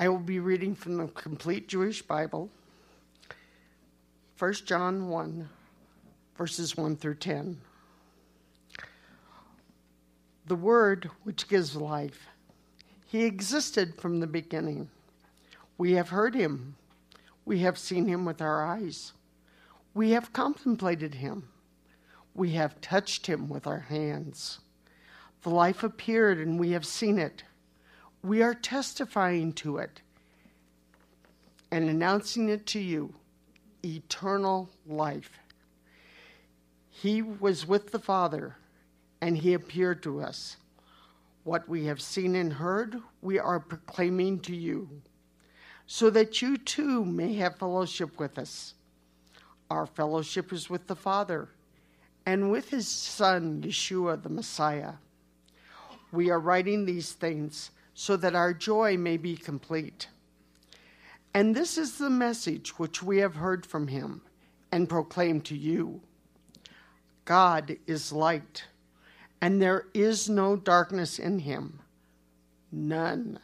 I will be reading from the Complete Jewish Bible, 1 John 1, verses 1 through 10. The Word which gives life. He existed from the beginning. We have heard him. We have seen him with our eyes. We have contemplated him. We have touched him with our hands. The life appeared, and we have seen it. We are testifying to it and announcing it to you eternal life. He was with the Father, and he appeared to us. What we have seen and heard, we are proclaiming to you, so that you too may have fellowship with us. Our fellowship is with the Father and with his Son, Yeshua the Messiah. We are writing these things so that our joy may be complete. And this is the message which we have heard from him and proclaim to you God is light, and there is no darkness in him. None.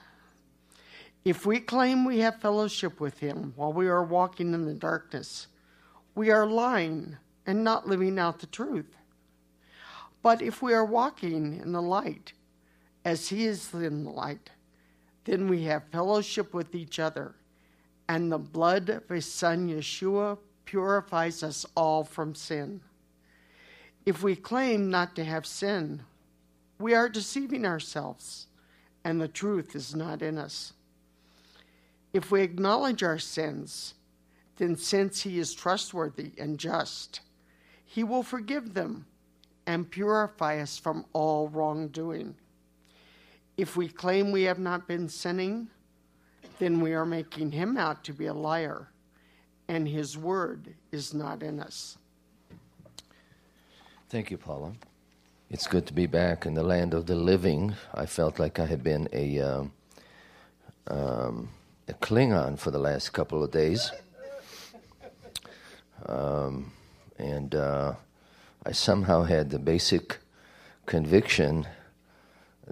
If we claim we have fellowship with him while we are walking in the darkness, we are lying and not living out the truth. But if we are walking in the light, as he is in the light, then we have fellowship with each other, and the blood of his son Yeshua purifies us all from sin. If we claim not to have sin, we are deceiving ourselves, and the truth is not in us. If we acknowledge our sins, then since he is trustworthy and just, he will forgive them and purify us from all wrongdoing. If we claim we have not been sinning, then we are making him out to be a liar, and his word is not in us. Thank you, Paula. It's good to be back in the land of the living. I felt like I had been a, um, um, a Klingon for the last couple of days. Um, and uh, I somehow had the basic conviction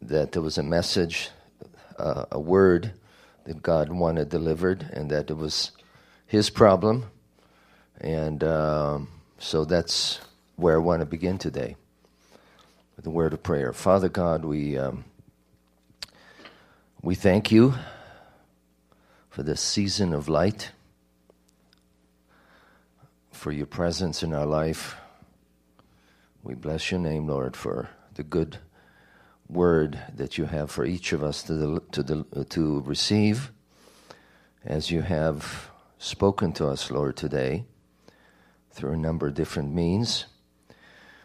that there was a message, uh, a word that God wanted delivered, and that it was His problem. And um, so that's where I want to begin today with a word of prayer. Father God, we um, we thank you for this season of light for your presence in our life. We bless your name, Lord, for the good word that you have for each of us to, to, to receive as you have spoken to us, Lord, today through a number of different means.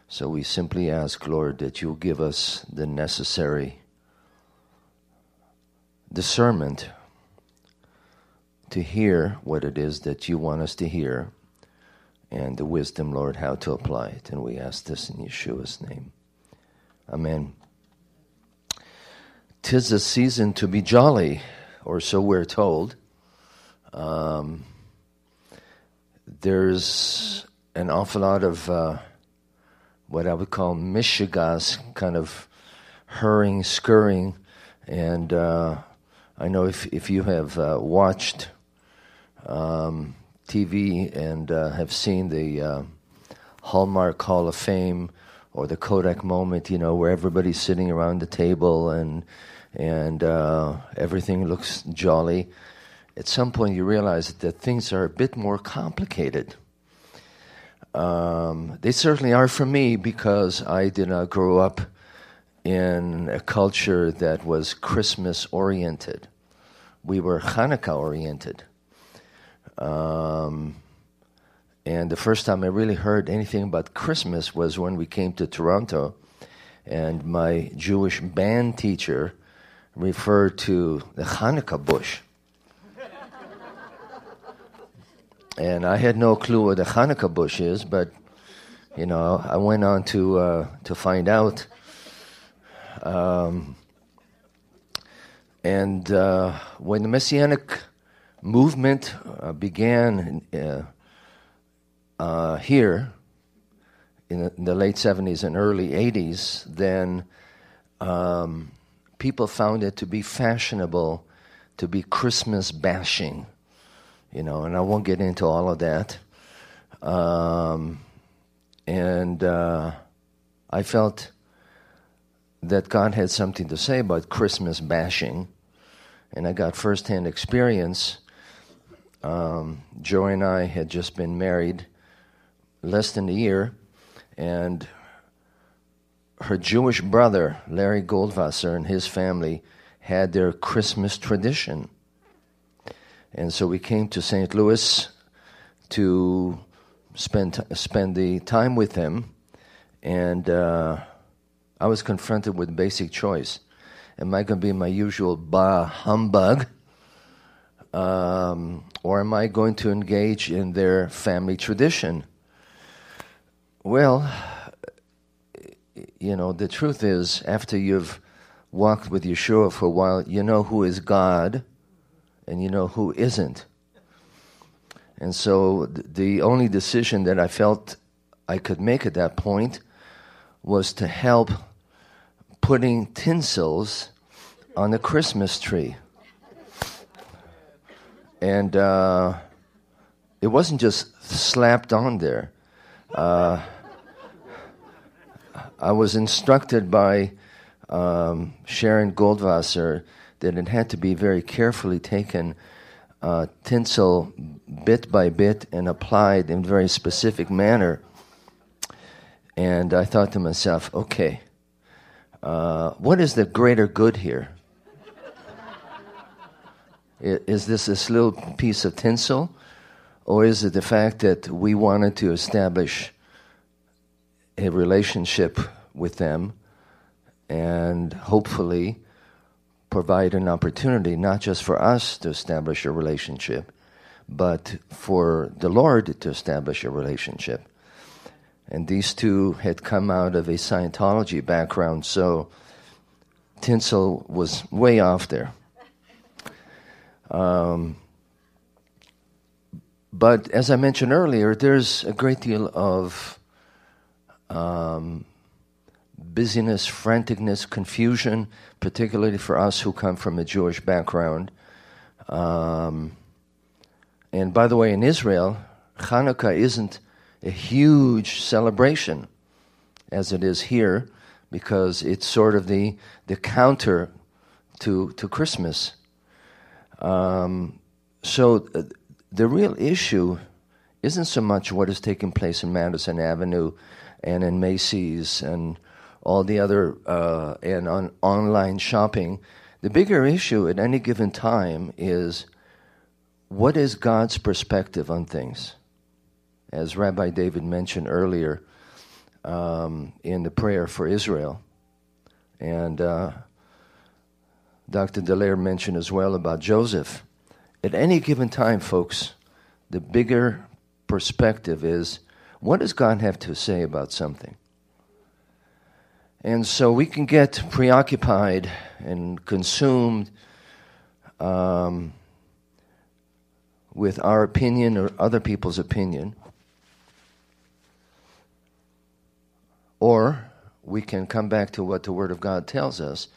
So we simply ask, Lord, that you'll give us the necessary discernment to hear what it is that you want us to hear and the wisdom, Lord, how to apply it. And we ask this in Yeshua's name. Amen. Tis a season to be jolly, or so we're told. Um, there's an awful lot of uh, what I would call mishigas, kind of hurrying, scurrying. And uh, I know if, if you have uh, watched um, TV and uh, have seen the uh, Hallmark Hall of Fame or the Kodak moment, you know, where everybody's sitting around the table and and uh, everything looks jolly. At some point, you realize that things are a bit more complicated. Um, they certainly are for me because I did not grow up in a culture that was Christmas oriented. We were Hanukkah oriented. Um, and the first time I really heard anything about Christmas was when we came to Toronto, and my Jewish band teacher referred to the Hanukkah bush. and I had no clue what the Hanukkah bush is, but you know, I went on to uh, to find out. Um, and uh, when the Messianic movement uh, began uh, uh, here in the, in the, late 70s and early 80s, then um, people found it to be fashionable to be Christmas bashing, you know, and I won't get into all of that. Um, and uh, I felt that God had something to say about Christmas bashing, and I got firsthand experience. Um, Joy and I had just been married less than a year, and her Jewish brother, Larry Goldwasser, and his family had their Christmas tradition. And so we came to St. Louis to spend, spend the time with him. and uh, I was confronted with basic choice. Am I going to be my usual bah humbug? Um, or am I going to engage in their family tradition? Well, you know, the truth is, after you've walked with Yeshua for a while, you know who is God and you know who isn't. And so the only decision that I felt I could make at that point was to help putting tinsels on the Christmas tree. And uh, it wasn't just slapped on there. Uh, I was instructed by um, Sharon Goldwasser that it had to be very carefully taken, uh, tinsel bit by bit, and applied in a very specific manner. And I thought to myself, okay, uh, what is the greater good here? is this this little piece of tinsel, or is it the fact that we wanted to establish a relationship with them and hopefully provide an opportunity not just for us to establish a relationship, but for the Lord to establish a relationship. And these two had come out of a Scientology background, so tinsel was way off there. Um, but as I mentioned earlier, there's a great deal of um, busyness, franticness, confusion, particularly for us who come from a Jewish background. Um, and by the way, in Israel, Hanukkah isn't a huge celebration as it is here because it's sort of the, the counter to, to Christmas. Um, so uh, the real issue isn't so much what is taking place in Madison Avenue and in Macy's and all the other uh, and on online shopping. The bigger issue at any given time is what is God's perspective on things? As Rabbi David mentioned earlier um, in the prayer for Israel, and uh, Dr. Dallaire mentioned as well about Joseph. At any given time, folks, the bigger perspective is what does God have to say about something? And so we can get preoccupied and consumed um, with our opinion or other people's opinion. Or we can come back to what the Word of God tells us.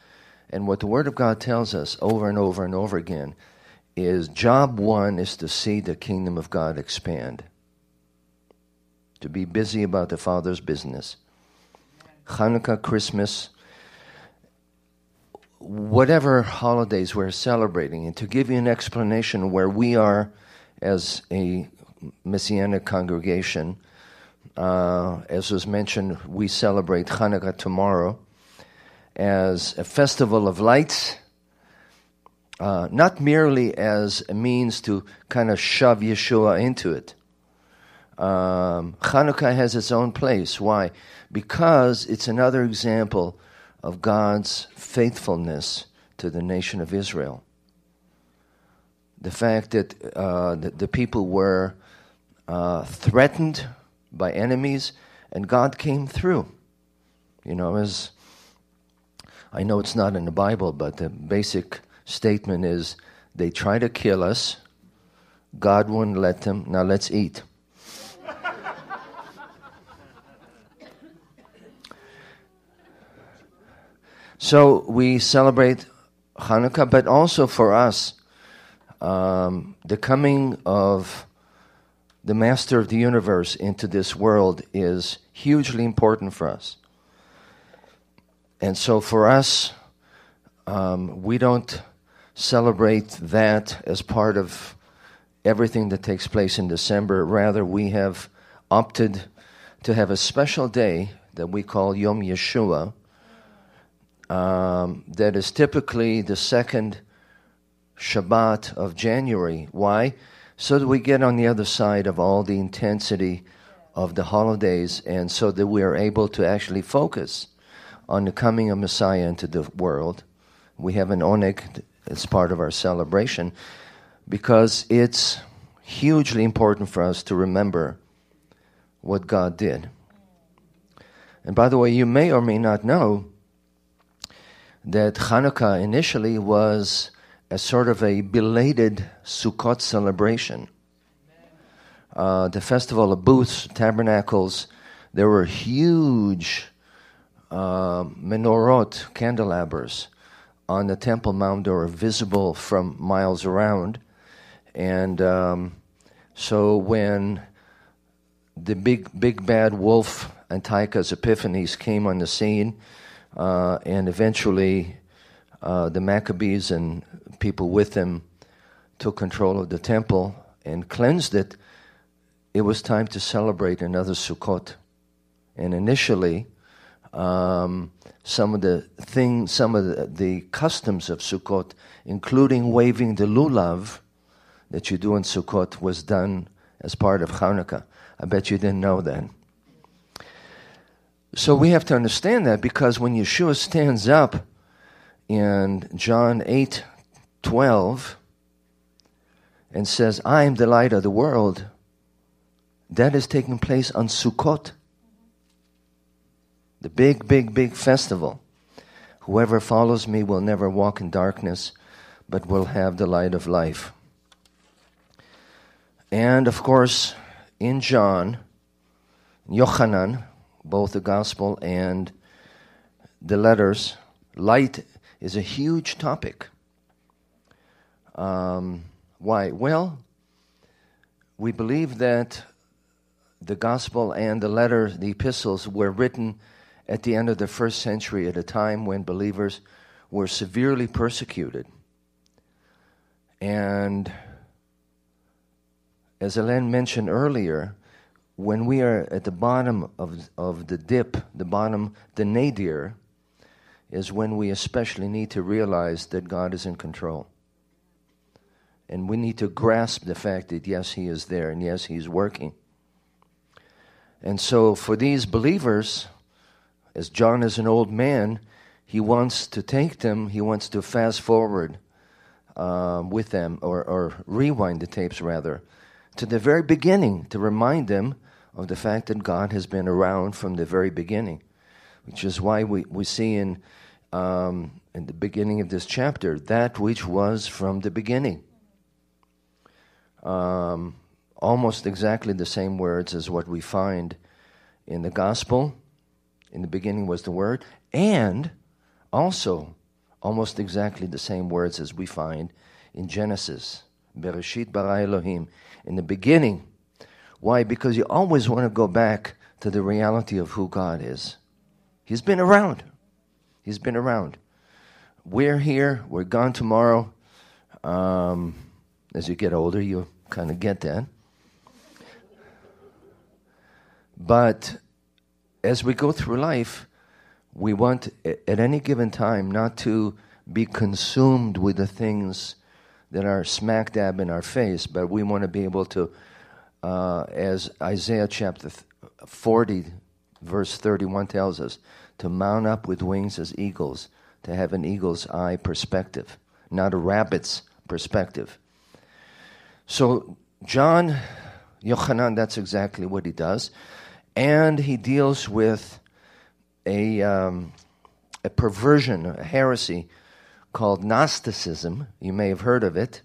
And what the Word of God tells us over and over and over again is job one is to see the kingdom of God expand, to be busy about the Father's business. Hanukkah, Christmas, whatever holidays we're celebrating, and to give you an explanation where we are as a Messianic congregation. Uh, as was mentioned, we celebrate Hanukkah tomorrow as a festival of lights, uh, not merely as a means to kind of shove Yeshua into it. Um, Hanukkah has its own place. Why? Because it's another example of God's faithfulness to the nation of Israel. The fact that uh, the, the, people were uh, threatened by enemies and God came through. You know, as I know it's not in the Bible, but the basic statement is they try to kill us, God wouldn't let them, now let's eat. So we celebrate Hanukkah, but also for us, um, the coming of the master of the universe into this world is hugely important for us. And so for us, um, we don't celebrate that as part of everything that takes place in December. Rather, we have opted to have a special day that we call Yom Yeshua, um, that is typically the second Shabbat of January. Why? So that we get on the other side of all the intensity of the holidays and so that we are able to actually focus on the coming of Messiah into the world. We have an oneg as part of our celebration because it's hugely important for us to remember what God did. And by the way, you may or may not know that Hanukkah initially was a sort of a belated Sukkot celebration. Uh, the festival of booths, tabernacles, there were huge uh, menorot, candelabras, on the Temple Mount that were visible from miles around. And um, so when the big, big bad wolf Antiochus Epiphanes came on the scene, uh, and eventually uh, the Maccabees and people with them took control of the temple and cleansed it. It was time to celebrate another Sukkot. And initially, um, some of the things, some of the, the, customs of Sukkot, including waving the lulav that you do in Sukkot, was done as part of Hanukkah. I bet you didn't know that. So we have to understand that because when Yeshua stands up in John 8 12 and says, I am the light of the world, that is taking place on Sukkot. The big, big, big festival. Whoever follows me will never walk in darkness, but will have the light of life. And of course, in John, Yochanan, both the gospel and the letters, light is a huge topic. Um, why? Well, we believe that the gospel and the letters, the epistles, were written at the end of the first century at a time when believers were severely persecuted. And as Elaine mentioned earlier, when we are at the bottom of, of the dip, the bottom, the nadir, is when we especially need to realize that God is in control. And we need to grasp the fact that, yes, He is there and yes, He's working. And so, for these believers, as John is an old man, he wants to take them, he wants to fast forward um, with them, or, or rewind the tapes rather, to the very beginning to remind them of the fact that God has been around from the very beginning, which is why we, we see in, um, in the beginning of this chapter that which was from the beginning. Um, almost exactly the same words as what we find in the gospel. In the beginning was the Word, and also almost exactly the same words as we find in Genesis. Bereshit bara Elohim. In the beginning why? Because you always want to go back to the reality of who God is. He's been around. He's been around. We're here. We're gone tomorrow. Um, as you get older, you kind of get that. But as we go through life, we want at any given time not to be consumed with the things that are smack dab in our face, but we want to be able to uh, as Isaiah chapter 40, verse 31 tells us, to mount up with wings as eagles, to have an eagle's eye perspective, not a rabbit's perspective. So, John, Yochanan, that's exactly what he does. And he deals with a, um, a perversion, a heresy called Gnosticism. You may have heard of it.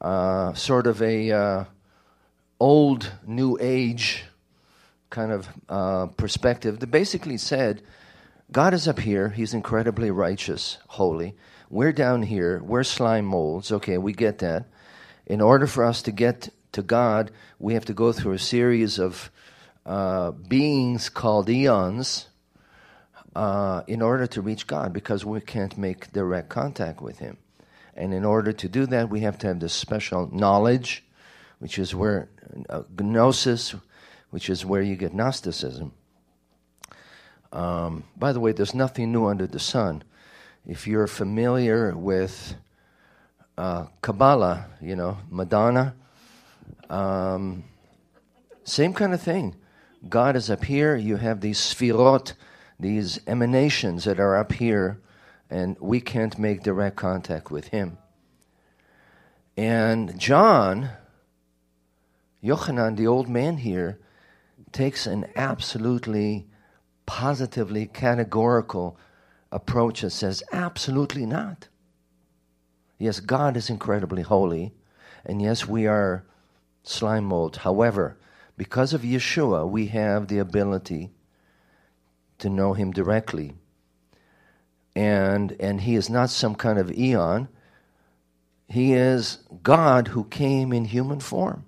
Uh, sort of a. Uh, old New Age kind of uh, perspective that basically said, God is up here, He's incredibly righteous, holy. We're down here, we're slime molds, okay, we get that. In order for us to get to God, we have to go through a series of uh, beings called eons uh, in order to reach God because we can't make direct contact with Him. And in order to do that, we have to have this special knowledge, which is where uh, gnosis, which is where you get Gnosticism. Um, by the way, there's nothing new under the sun. If you're familiar with uh, Kabbalah, you know, Madonna, um, same kind of thing. God is up here. You have these sfirot, these emanations that are up here, and we can't make direct contact with Him. And John, Yochanan, the old man here, takes an absolutely positively categorical approach that says, absolutely not. Yes, God is incredibly holy, and yes, we are slime mold. However, because of Yeshua, we have the ability to know Him directly. And, and He is not some kind of eon, He is God who came in human form.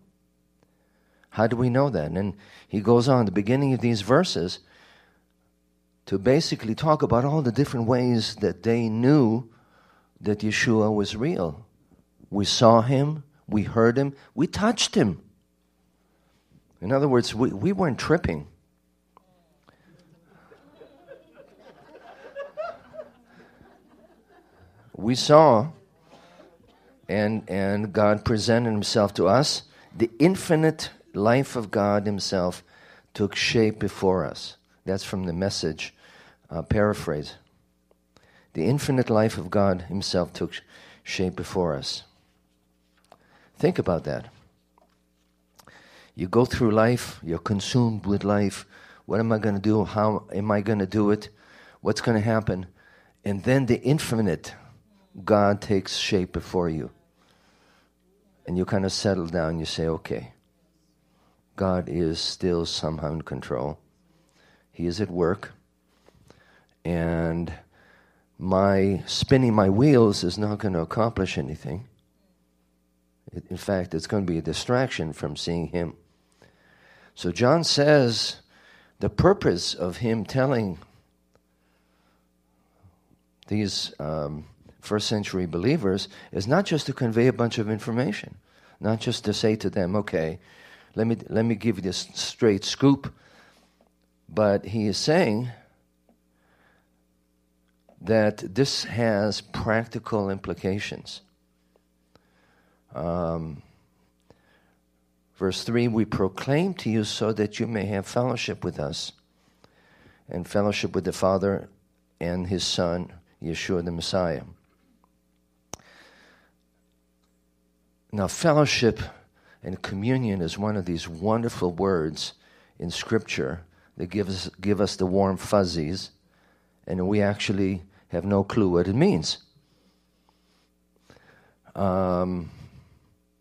How do we know that? And he goes on, the beginning of these verses, to basically talk about all the different ways that they knew that Yeshua was real. We saw him, we heard him, we touched him. In other words, we, we weren't tripping. We saw and and God presented himself to us the infinite life of God himself took shape before us that's from the message uh, paraphrase the infinite life of God himself took shape before us think about that you go through life, you're consumed with life. What am I going to do? How am I going to do it? What's going to happen? And then the infinite God takes shape before you. And you kind of settle down. You say, okay, God is still somehow in control. He is at work. And my spinning my wheels is not going to accomplish anything. In fact, it's going to be a distraction from seeing Him. So John says the purpose of him telling these um, first century believers is not just to convey a bunch of information, not just to say to them, okay, let me, let me give you this straight scoop, but he is saying that this has practical implications. Um, Verse 3 We proclaim to you so that you may have fellowship with us and fellowship with the Father and His Son, Yeshua the Messiah. Now, fellowship and communion is one of these wonderful words in Scripture that give us, give us the warm fuzzies, and we actually have no clue what it means. Um,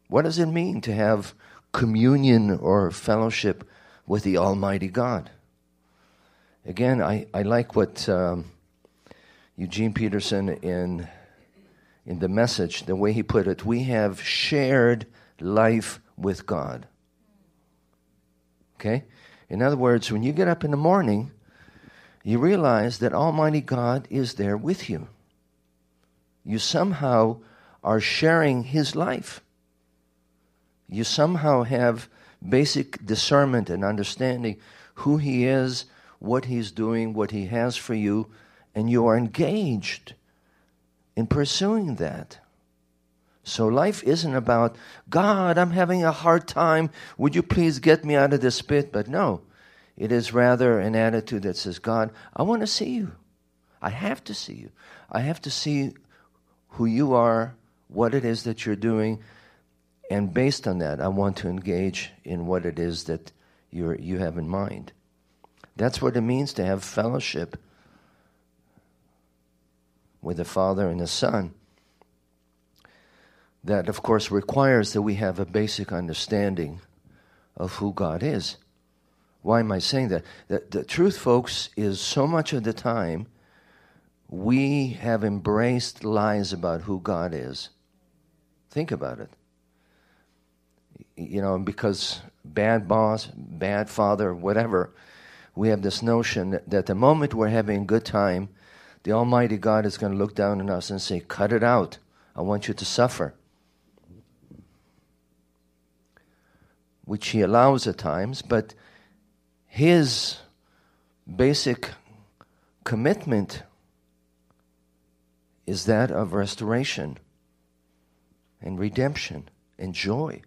what does it mean to have communion or fellowship with the Almighty God. Again, I, I like what um, Eugene Peterson in, in the message, the way he put it, we have shared life with God. Okay? In other words, when you get up in the morning, you realize that Almighty God is there with you. You somehow are sharing His life you somehow have basic discernment and understanding who He is, what He's doing, what He has for you, and you are engaged in pursuing that. So life isn't about, God, I'm having a hard time. Would you please get me out of this pit? But no, it is rather an attitude that says, God, I want to see you. I have to see you. I have to see who you are, what it is that you're doing, and based on that, I want to engage in what it is that you you have in mind. That's what it means to have fellowship with the Father and the Son. That, of course, requires that we have a basic understanding of who God is. Why am I saying that? The, the truth, folks, is so much of the time we have embraced lies about who God is. Think about it. you know, because bad boss, bad father, whatever, we have this notion that, that the moment we're having a good time, the Almighty God is going to look down on us and say, Cut it out. I want you to suffer. Which He allows at times, but His basic commitment is that of restoration and redemption and joy.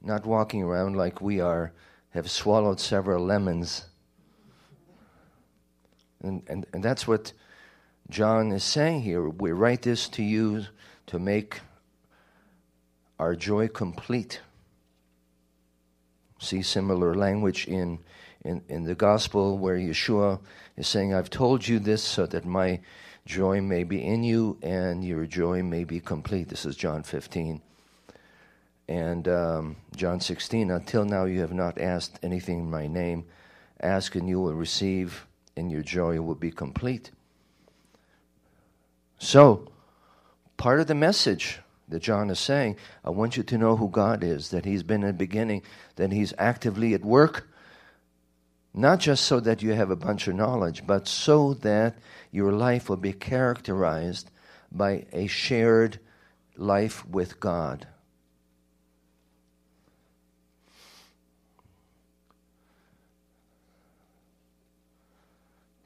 Not walking around like we are, have swallowed several lemons. And, and, and that's what John is saying here. We write this to you to make our joy complete. See similar language in, in, in the gospel where Yeshua is saying, I've told you this so that my joy may be in you and your joy may be complete. This is John 15. And um, John 16, until now you have not asked anything in my name. Ask and you will receive, and your joy will be complete. So, part of the message that John is saying, I want you to know who God is, that He's been in the beginning, that He's actively at work, not just so that you have a bunch of knowledge, but so that your life will be characterized by a shared life with God.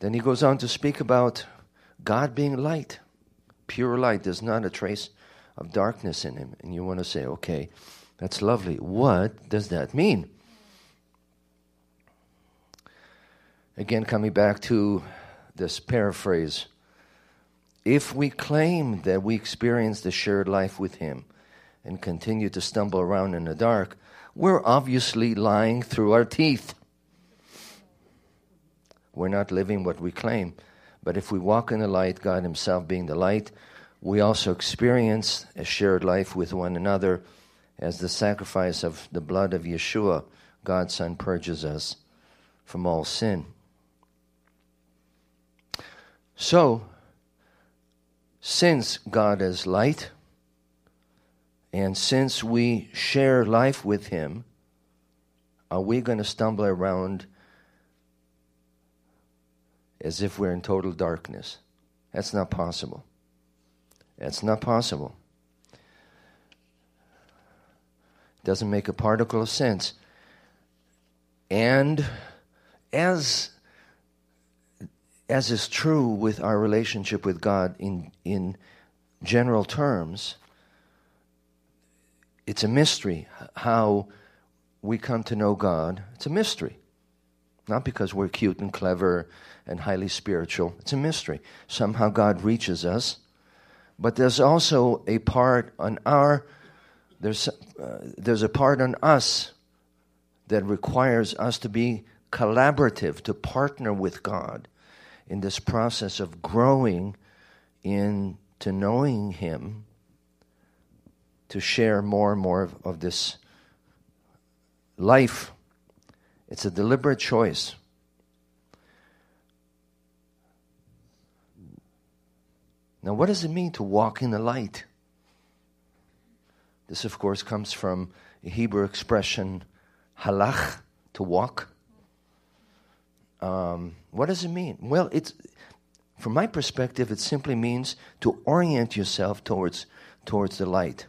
Then he goes on to speak about God being light, pure light. There's not a trace of darkness in him. And you want to say, okay, that's lovely. What does that mean? Again, coming back to this paraphrase if we claim that we experience the shared life with Him and continue to stumble around in the dark, we're obviously lying through our teeth. We're not living what we claim. But if we walk in the light, God Himself being the light, we also experience a shared life with one another as the sacrifice of the blood of Yeshua, God's Son, purges us from all sin. So, since God is light, and since we share life with Him, are we going to stumble around as if we're in total darkness? That's not possible. That's not possible. Doesn't make a particle of sense. And as as is true with our relationship with God in, in general terms, it's a mystery how we come to know God. It's a mystery. Not because we're cute and clever and highly spiritual. It's a mystery. Somehow God reaches us. But there's also a part on our, there's, uh, there's a part on us that requires us to be collaborative, to partner with God in this process of growing into knowing Him, to share more and more of, of this life. It's a deliberate choice. Now, what does it mean to walk in the light? This, of course, comes from a Hebrew expression, halach, to walk. Um, what does it mean? Well, it's from my perspective, it simply means to orient yourself towards towards the light.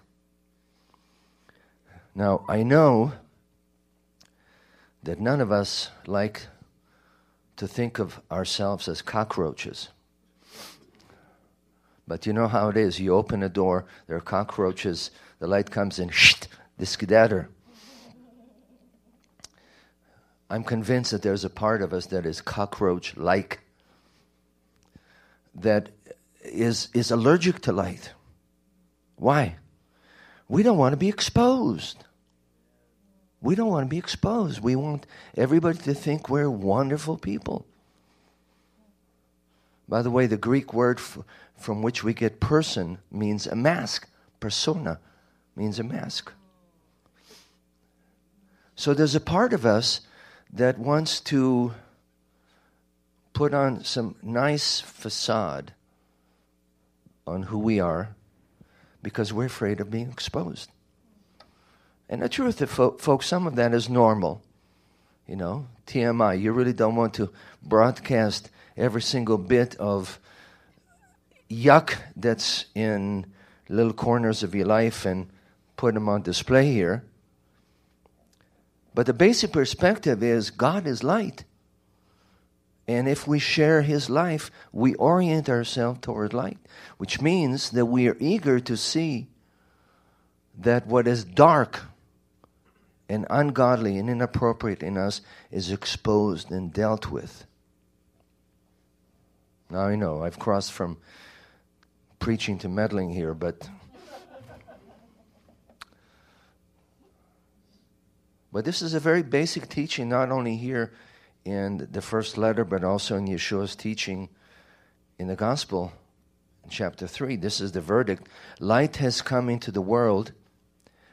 Now, I know that none of us like to think of ourselves as cockroaches. But you know how it is. You open a door, there are cockroaches, the light comes in, shht, the skedatter. I'm convinced that there's a part of us that is cockroach like, that is, is allergic to light. Why? We don't want to be exposed. We don't want to be exposed. We want everybody to think we're wonderful people. By the way, the Greek word f- from which we get person means a mask. Persona means a mask. So there's a part of us that wants to put on some nice facade on who we are, because we're afraid of being exposed. And the truth is, folks, some of that is normal. You know, TMI. You really don't want to broadcast every single bit of yuck that's in little corners of your life and put them on display here. But the basic perspective is God is light. And if we share his life, we orient ourselves toward light, which means that we are eager to see that what is dark and ungodly and inappropriate in us is exposed and dealt with. Now I know I've crossed from preaching to meddling here, but but this is a very basic teaching, not only here in the first letter, but also in Yeshua's teaching in the gospel in chapter 3. This is the verdict. Light has come into the world,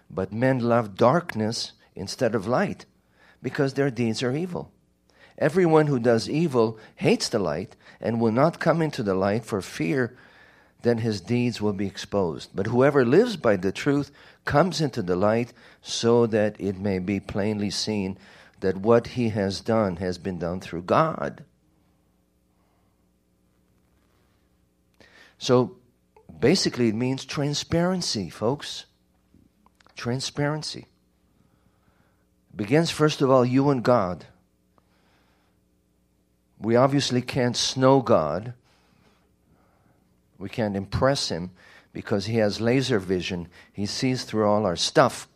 but men love darkness instead of light because their deeds are evil. Everyone who does evil hates the light and will not come into the light for fear that his deeds will be exposed. But whoever lives by the truth comes into the light so that it may be plainly seen that what he has done has been done through God. So basically, it means transparency, folks. Transparency. Begins, first of all, you and God. We obviously can't snow God. We can't impress him because he has laser vision. He sees through all our stuff.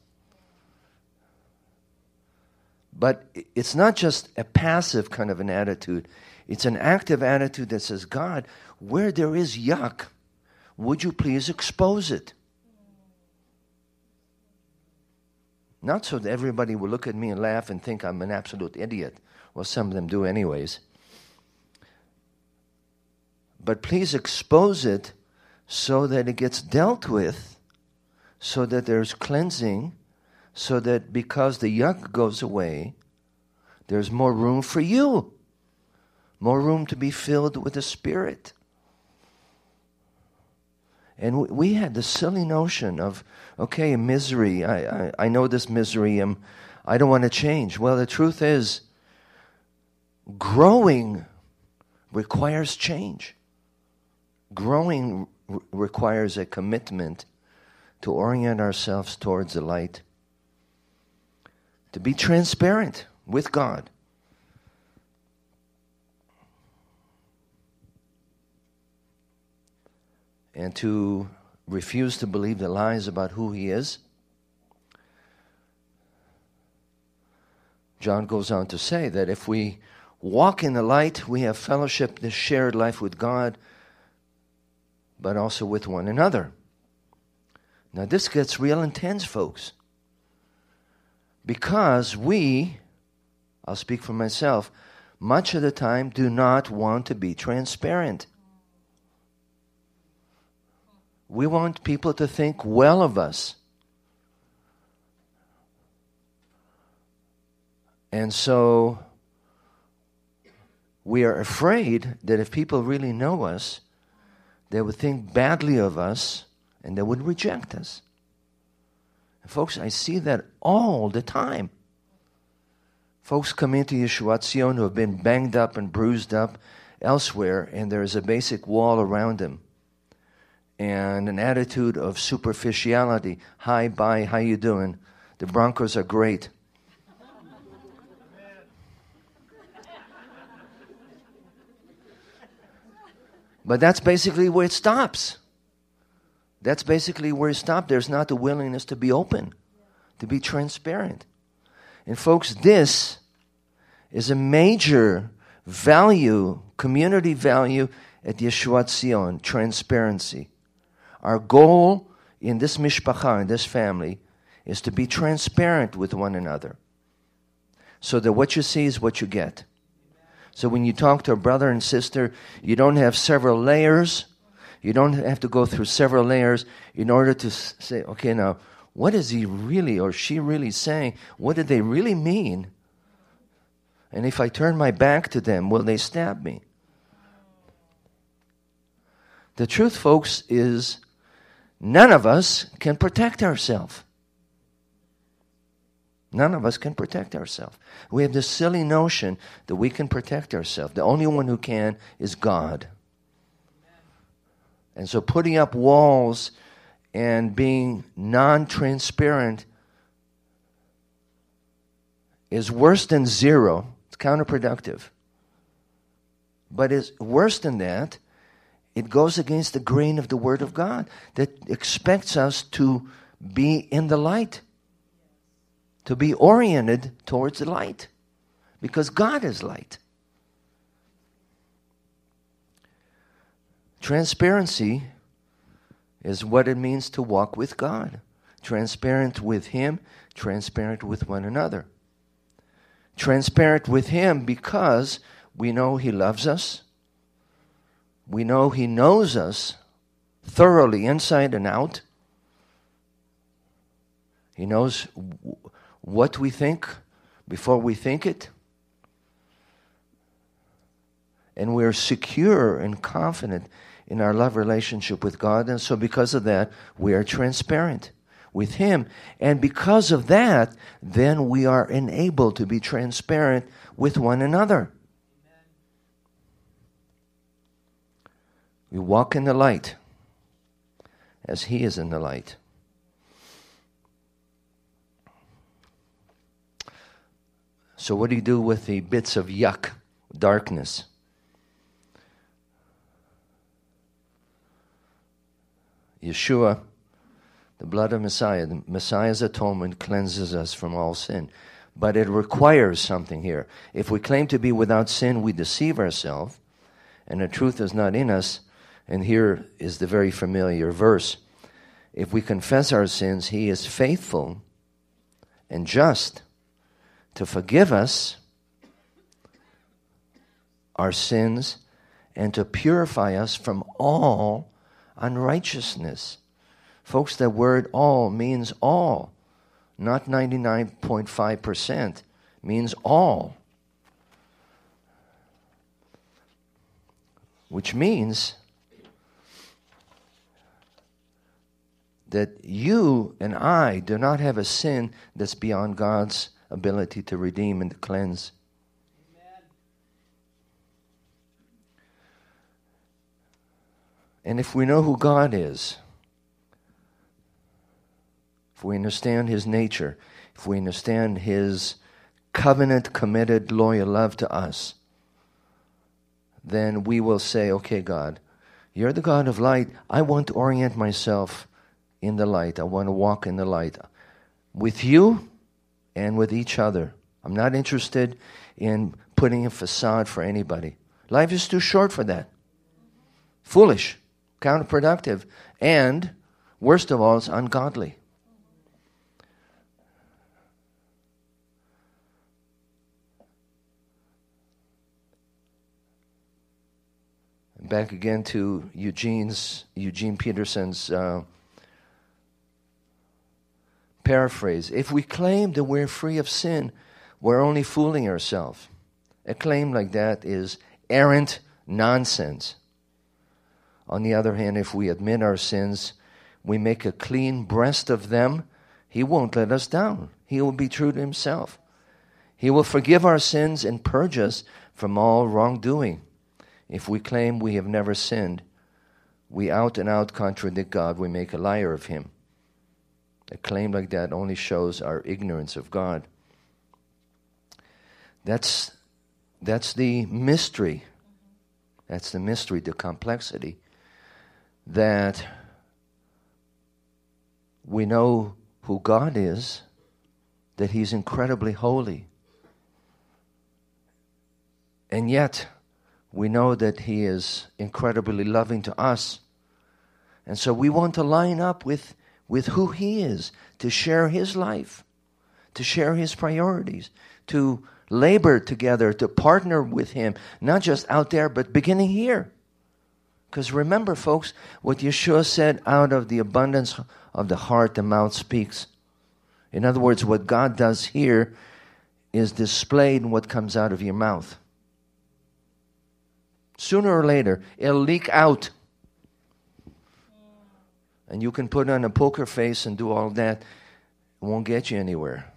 But it's not just a passive kind of an attitude, it's an active attitude that says, God, where there is yuck, would you please expose it? Not so that everybody will look at me and laugh and think I'm an absolute idiot. Well, some of them do, anyways. But please expose it so that it gets dealt with, so that there's cleansing so that because the yuck goes away, there's more room for you, more room to be filled with the Spirit. And we had the silly notion of, okay, misery. I, I, I know this misery. I'm, I don't want to change. Well, the truth is, growing requires change. Growing r- requires a commitment to orient ourselves towards the light to be transparent with God. And to refuse to believe the lies about who He is. John goes on to say that if we walk in the light, we have fellowship, this shared life with God, but also with one another. Now, this gets real intense, folks. Because we, I'll speak for myself, much of the time do not want to be transparent. We want people to think well of us. And so we are afraid that if people really know us, they would think badly of us and they would reject us. Folks, I see that all the time. Folks come into Yeshuat Zion who have been banged up and bruised up elsewhere, and there's a basic wall around them. And an attitude of superficiality. Hi, bye, how you doing? The Broncos are great. But that's basically where it stops. That's basically where it stopped. There's not the willingness to be open, to be transparent. And, folks, this is a major value, community value at Yeshuat Zion transparency. Our goal in this mishpacha, in this family, is to be transparent with one another so that what you see is what you get. So when you talk to a brother and sister, you don't have several layers you don't have to go through several layers in order to say, okay, now, what is he really or she really saying? What did they really mean? And if I turn my back to them, will they stab me? The truth, folks, is none of us can protect ourselves. None of us can protect ourselves. We have this silly notion that we can protect ourselves. The only one who can is God. And so putting up walls and being non transparent is worse than zero. It's counterproductive. But it's worse than that. It goes against the grain of the Word of God that expects us to be in the light, to be oriented towards the light, because God is light. Transparency is what it means to walk with God. Transparent with Him, transparent with one another transparent with Him because we know He loves us. We know He knows us thoroughly, inside and out. He knows what we think before we think it. And we're secure and confident in our love relationship with God. And so, because of that, we are transparent with Him. And because of that, then we are enabled to be transparent with one another. We walk in the light as He is in the light. So, what do you do with the bits of yuck, darkness? Yeshua the blood of Messiah, the Messiah's atonement cleanses us from all sin. But it requires something here. If we claim to be without sin, we deceive ourselves, and the truth is not in us. And here is the very familiar verse. If we confess our sins, he is faithful and just to forgive us our sins and to purify us from all unrighteousness. Folks, that word all means all, not 99.5%, means all. Which means that you and I do not have a sin that's beyond God's ability to redeem and to cleanse. Amen. And if we know who God is, if we understand His nature, if we understand His covenant, committed, loyal love to us, then we will say, okay, God, you're the God of light. I want to orient myself in the light. I want to walk in the light with you and with each other. I'm not interested in putting a facade for anybody. Life is too short for that. Foolish, counterproductive, and worst of all, it's ungodly. back again to Eugene's Eugene Peterson's uh, paraphrase. If we claim that we're free of sin, we're only fooling ourselves. A claim like that is errant nonsense. On the other hand, if we admit our sins, we make a clean breast of them, He won't let us down. He will be true to Himself. He will forgive our sins and purge us from all wrongdoing. If we claim we have never sinned, we out and out contradict God. We make a liar of Him. A claim like that only shows our ignorance of God. That's, that's the mystery. That's the mystery, the complexity. That we know who God is, that He's incredibly holy. And yet, we know that He is incredibly loving to us. And so we want to line up with, with who He is, to share His life, to share His priorities, to labor together, to partner with Him, not just out there, but beginning here. Because remember, folks, what Yeshua said out of the abundance of the heart, the mouth speaks. In other words, what God does here is displayed in what comes out of your mouth. Sooner or later, it'll leak out. And you can put on a poker face and do all that, it won't get you anywhere.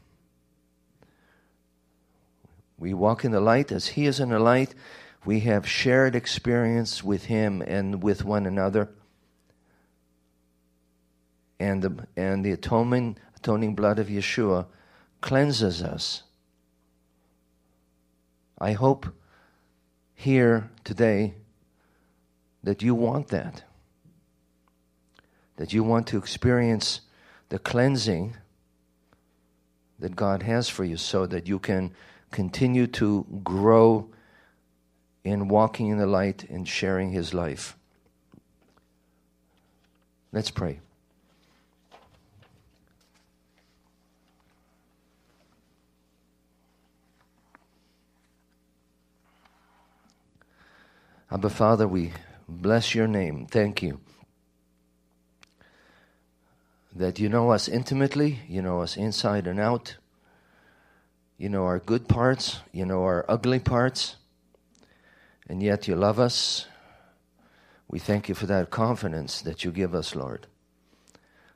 We walk in the light as He is in the light. We have shared experience with Him and with one another. And the, and the atoning, atoning blood of Yeshua cleanses us. I hope here today that you want that. That you want to experience the cleansing that God has for you so that you can continue to grow in walking in the light and sharing His life. Let's pray. Abba Father, we bless your name. Thank you. That you know us intimately, you know us inside and out. You know our good parts, you know our ugly parts, and yet you love us. We thank you for that confidence that you give us, Lord.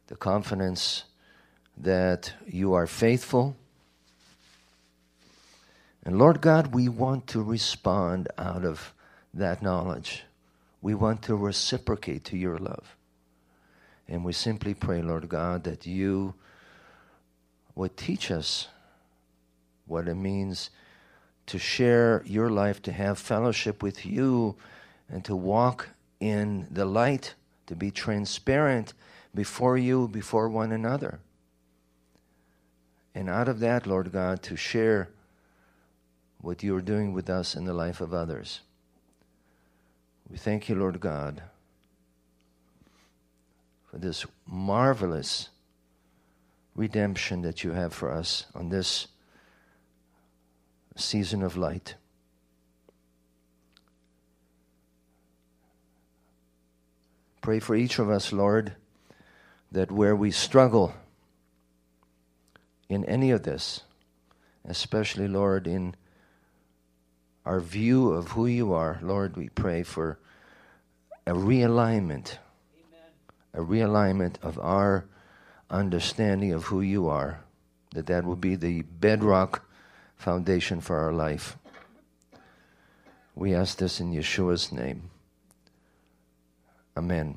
The confidence that you are faithful. And Lord God, we want to respond out of that knowledge. We want to reciprocate to your love. And we simply pray, Lord God, that you would teach us what it means to share your life, to have fellowship with you, and to walk in the light, to be transparent before you, before one another. And out of that, Lord God, to share what you are doing with us in the life of others. We thank you, Lord God, for this marvelous redemption that you have for us on this season of light. Pray for each of us, Lord, that where we struggle in any of this, especially, Lord, in our view of who you are, Lord, we pray for a realignment. A realignment of our understanding of who you are, that that will be the bedrock foundation for our life. We ask this in Yeshua's name. Amen.